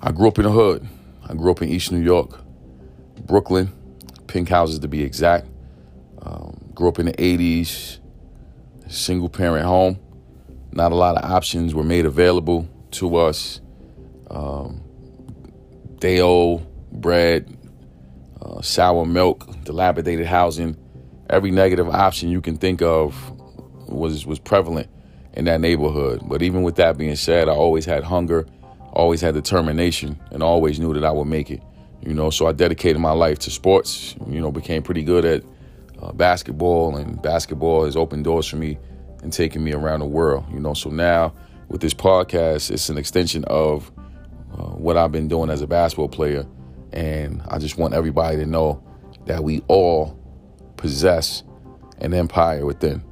I grew up in the hood. I grew up in East New York, Brooklyn, pink houses to be exact. Um, grew up in the 80s, single parent home. Not a lot of options were made available to us. Um, day old bread, uh, sour milk, dilapidated housing, every negative option you can think of was was prevalent in that neighborhood. But even with that being said, I always had hunger, always had determination, and always knew that I would make it. You know, so I dedicated my life to sports. You know, became pretty good at uh, basketball, and basketball has opened doors for me and taken me around the world. You know, so now with this podcast, it's an extension of uh, what I've been doing as a basketball player, and I just want everybody to know that we all possess an empire within.